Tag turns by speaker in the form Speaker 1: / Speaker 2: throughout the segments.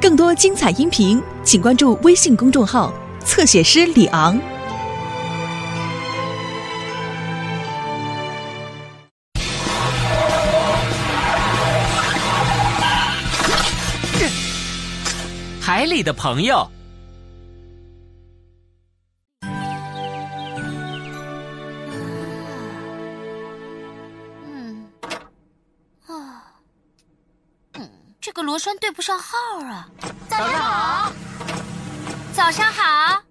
Speaker 1: 更多精彩音频，请关注微信公众号“侧写师李昂”。
Speaker 2: 海里的朋友，
Speaker 3: 螺栓对不上号啊！早上好，早上好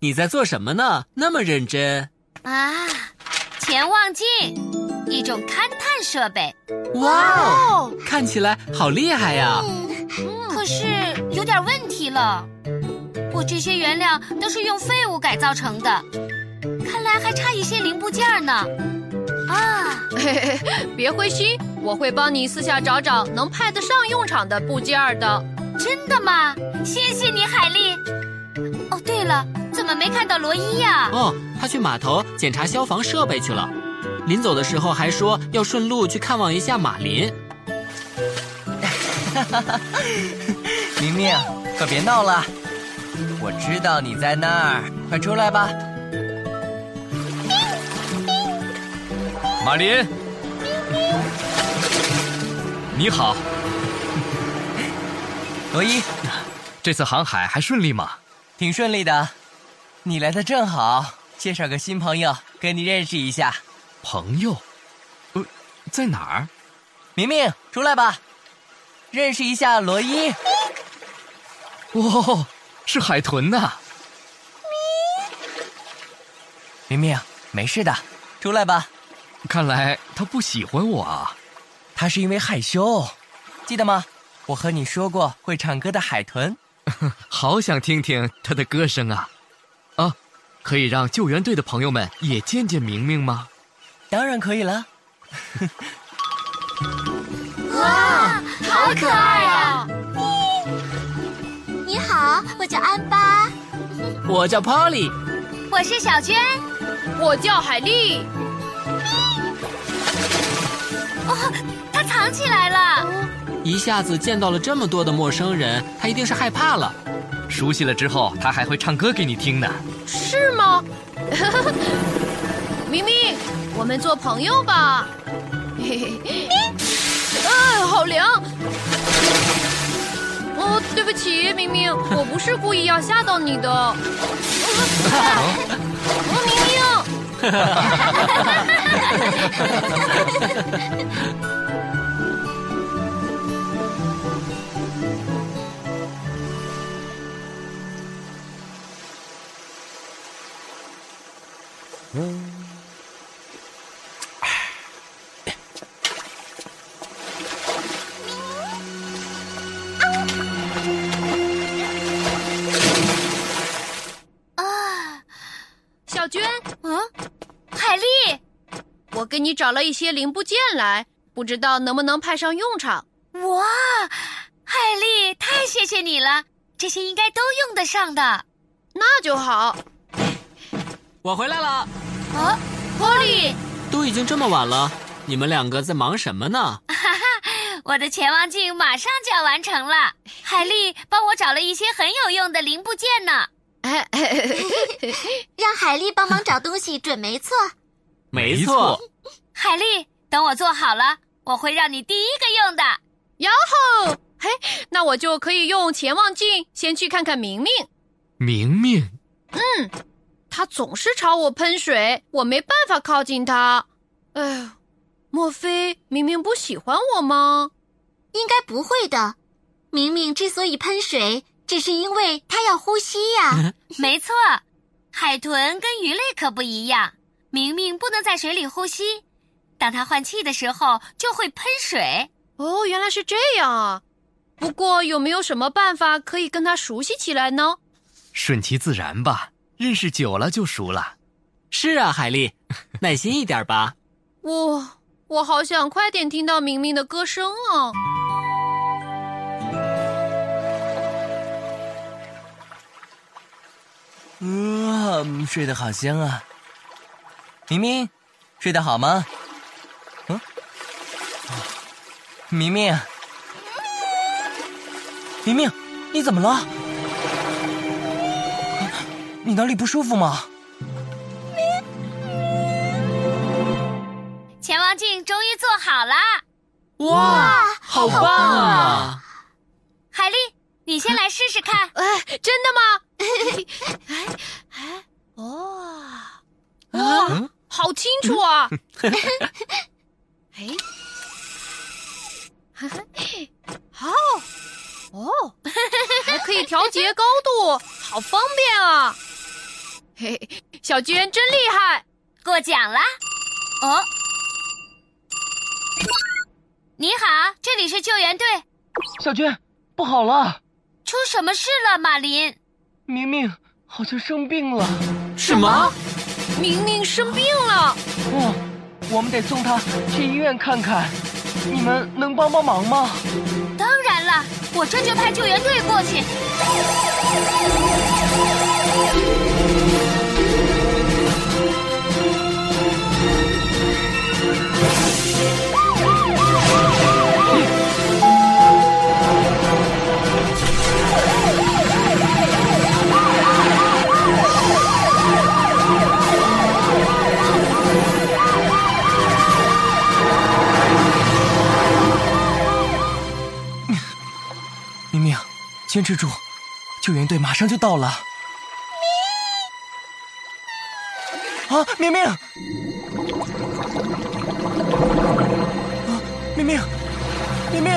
Speaker 2: 你在做什么呢？那么认真？
Speaker 3: 啊！潜望镜，一种勘探设备，
Speaker 2: 哇哦，看起来好厉害呀！
Speaker 3: 可是有点问题了。我这些原料都是用废物改造成的，看来还差一些零部件呢。啊，
Speaker 4: 嘿嘿，别灰心，我会帮你私下找找能派得上用场的部件的。
Speaker 3: 真的吗？谢谢你，海丽。哦，对了，怎么没看到罗伊呀？
Speaker 2: 哦，他去码头检查消防设备去了。临走的时候还说要顺路去看望一下马林。
Speaker 5: 明明，可别闹了！我知道你在那儿，快出来吧。
Speaker 6: 马林，你好，
Speaker 5: 罗伊，
Speaker 6: 这次航海还顺利吗？
Speaker 5: 挺顺利的。你来的正好，介绍个新朋友跟你认识一下。
Speaker 6: 朋友，呃，在哪儿？
Speaker 5: 明明，出来吧，认识一下罗伊。
Speaker 6: 哇，是海豚呐！
Speaker 5: 明明，没事的，出来吧。
Speaker 6: 看来他不喜欢我啊。
Speaker 5: 他是因为害羞，记得吗？我和你说过会唱歌的海豚。
Speaker 6: 好想听听他的歌声啊！啊，可以让救援队的朋友们也见见明明吗？
Speaker 5: 当然可以了。
Speaker 3: 哇，好可爱啊！
Speaker 7: 你好，我叫安巴。
Speaker 2: 我叫 Polly，
Speaker 3: 我是小娟。
Speaker 4: 我叫海丽。
Speaker 3: 哦，它藏起来了。
Speaker 2: 一下子见到了这么多的陌生人，他一定是害怕了。
Speaker 6: 熟悉了之后，他还会唱歌给你听呢。
Speaker 4: 是吗？明明，我们做朋友吧。嘿嘿嘿。哎，好凉。哦，对不起，明明，我不是故意要吓到你的。哦，明明。给你找了一些零部件来，不知道能不能派上用场。
Speaker 3: 哇，海丽，太谢谢你了，这些应该都用得上的。
Speaker 4: 那就好。
Speaker 2: 我回来了。
Speaker 3: 啊，波利，
Speaker 2: 都已经这么晚了，你们两个在忙什么呢？
Speaker 3: 哈哈，我的潜望镜马上就要完成了。海丽帮我找了一些很有用的零部件呢。
Speaker 7: 让海丽帮忙找东西准没错。
Speaker 2: 没错。
Speaker 3: 海丽，等我做好了，我会让你第一个用的。
Speaker 4: 哟吼！嘿，那我就可以用潜望镜先去看看明明。
Speaker 6: 明明。
Speaker 4: 嗯。他总是朝我喷水，我没办法靠近他。哎，莫非明明不喜欢我吗？
Speaker 7: 应该不会的。明明之所以喷水，只是因为他要呼吸呀。
Speaker 3: 没错，海豚跟鱼类可不一样。明明不能在水里呼吸，当它换气的时候就会喷水。
Speaker 4: 哦，原来是这样啊。不过有没有什么办法可以跟它熟悉起来呢？
Speaker 6: 顺其自然吧。认识久了就熟了，
Speaker 2: 是啊，海丽，耐心一点吧。
Speaker 4: 我我好想快点听到明明的歌声啊！
Speaker 5: 嗯，睡得好香啊。明明，睡得好吗？嗯，明明，明明，你怎么了？你哪里不舒服吗？
Speaker 3: 潜望镜终于做好了，
Speaker 2: 哇，好棒啊！
Speaker 3: 海丽，你先来试试看。
Speaker 4: 哎，真的吗？哎哎哦，哇，
Speaker 6: 嗯
Speaker 4: 好清楚啊！哎，好哦，还可以调节高度，好方便啊！嘿，小娟真厉害！
Speaker 3: 过奖了！哦，你好，这里是救援队，
Speaker 5: 小娟，不好了，
Speaker 3: 出什么事了，马林？
Speaker 5: 明明好像生病了。
Speaker 2: 什么？
Speaker 4: 明明生病了，
Speaker 5: 哦，我们得送他去医院看看。你们能帮帮忙吗？
Speaker 3: 我这就派救援队过去。
Speaker 5: 坚持住，救援队马上就到了。啊，明明！啊，明明，明明！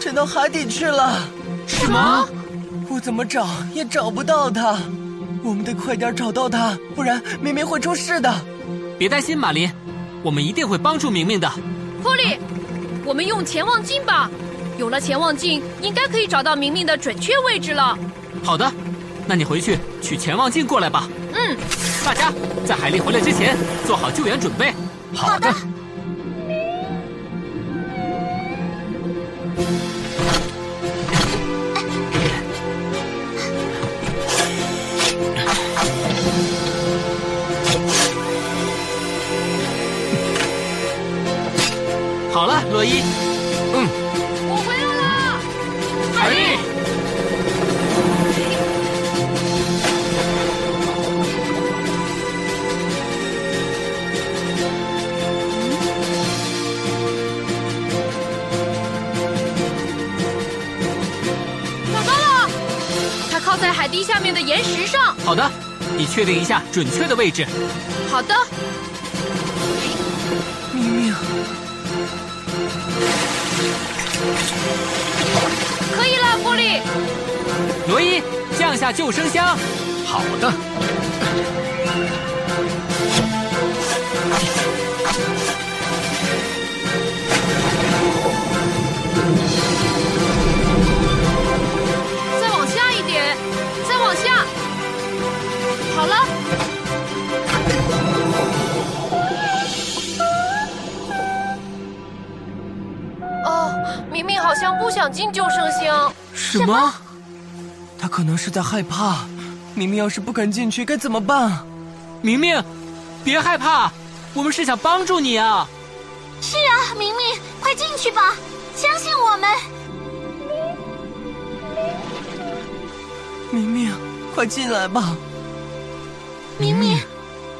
Speaker 5: 沉到海底去了，
Speaker 2: 什么？
Speaker 5: 我怎么找也找不到他。我们得快点找到他，不然明明会出事的。
Speaker 2: 别担心，马林，我们一定会帮助明明的。
Speaker 4: 波利，我们用潜望镜吧。有了潜望镜，应该可以找到明明的准确位置了。
Speaker 2: 好的，那你回去取潜望镜过来吧。
Speaker 4: 嗯，
Speaker 2: 大家在海丽回来之前做好救援准备。
Speaker 5: 好的。
Speaker 2: 好
Speaker 4: 好了，洛伊，在海堤下面的岩石上。
Speaker 2: 好的，你确定一下准确的位置。
Speaker 4: 好的，
Speaker 5: 明明，
Speaker 4: 可以了，玻璃。
Speaker 2: 罗伊，降下救生箱。
Speaker 6: 好的，
Speaker 2: 什么？
Speaker 5: 他可能是在害怕。明明要是不肯进去该怎么办？
Speaker 2: 明明，别害怕，我们是想帮助你啊。
Speaker 7: 是啊，明明，快进去吧，相信我们。
Speaker 5: 明明，快进来吧。
Speaker 7: 明明，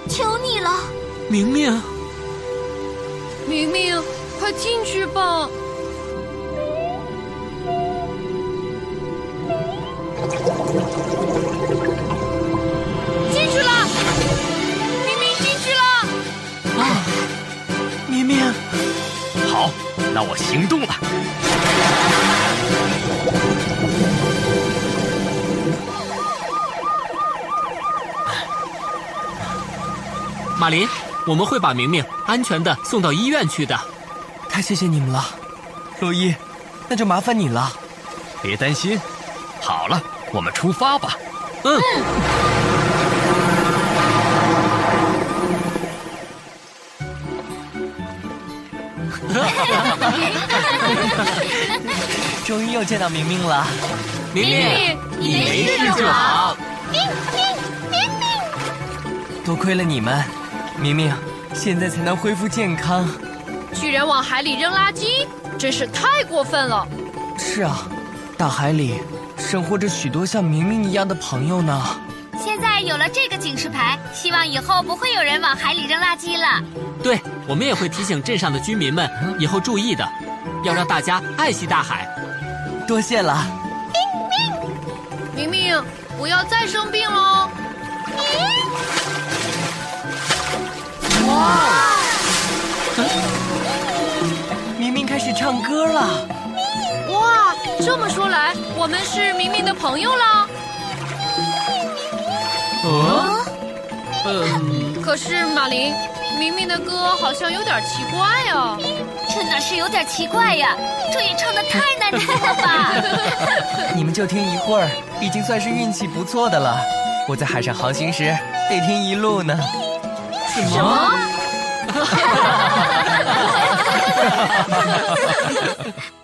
Speaker 7: 求你了。
Speaker 2: 明明，
Speaker 4: 明明，快进去吧。
Speaker 6: 那我行动了。
Speaker 2: 马林，我们会把明明安全的送到医院去的。
Speaker 5: 太谢谢你们了，洛伊，那就麻烦你了。
Speaker 6: 别担心，好了，我们出发吧。
Speaker 2: 嗯，
Speaker 5: 终于又见到明明了，
Speaker 2: 明明，
Speaker 4: 你
Speaker 2: 没事就好。
Speaker 5: 明明，明明多亏了你们，明明现在才能恢复健康。
Speaker 4: 居然往海里扔垃圾，真是太过分了。
Speaker 5: 是啊，大海里生活着许多像明明一样的朋友呢。
Speaker 3: 现在有了这个警示牌，希望以后不会有人往海里扔垃圾了。
Speaker 2: 对，我们也会提醒镇上的居民们以后注意的，要让大家爱惜大海。
Speaker 5: 多谢了，
Speaker 4: 明明，不要再生病喽。
Speaker 5: 明明开始唱歌了。
Speaker 4: 哇，这么说来，我们是明明的朋友了。
Speaker 2: 哦，嗯，
Speaker 4: 可是马林，明明的歌好像有点奇怪呀。
Speaker 3: 这哪是有点奇怪呀？这也唱的太难听了吧！
Speaker 5: 你们就听一会儿，已经算是运气不错的了。我在海上航行时得听一路呢。
Speaker 2: 什么？
Speaker 4: 哈哈哈哈哈！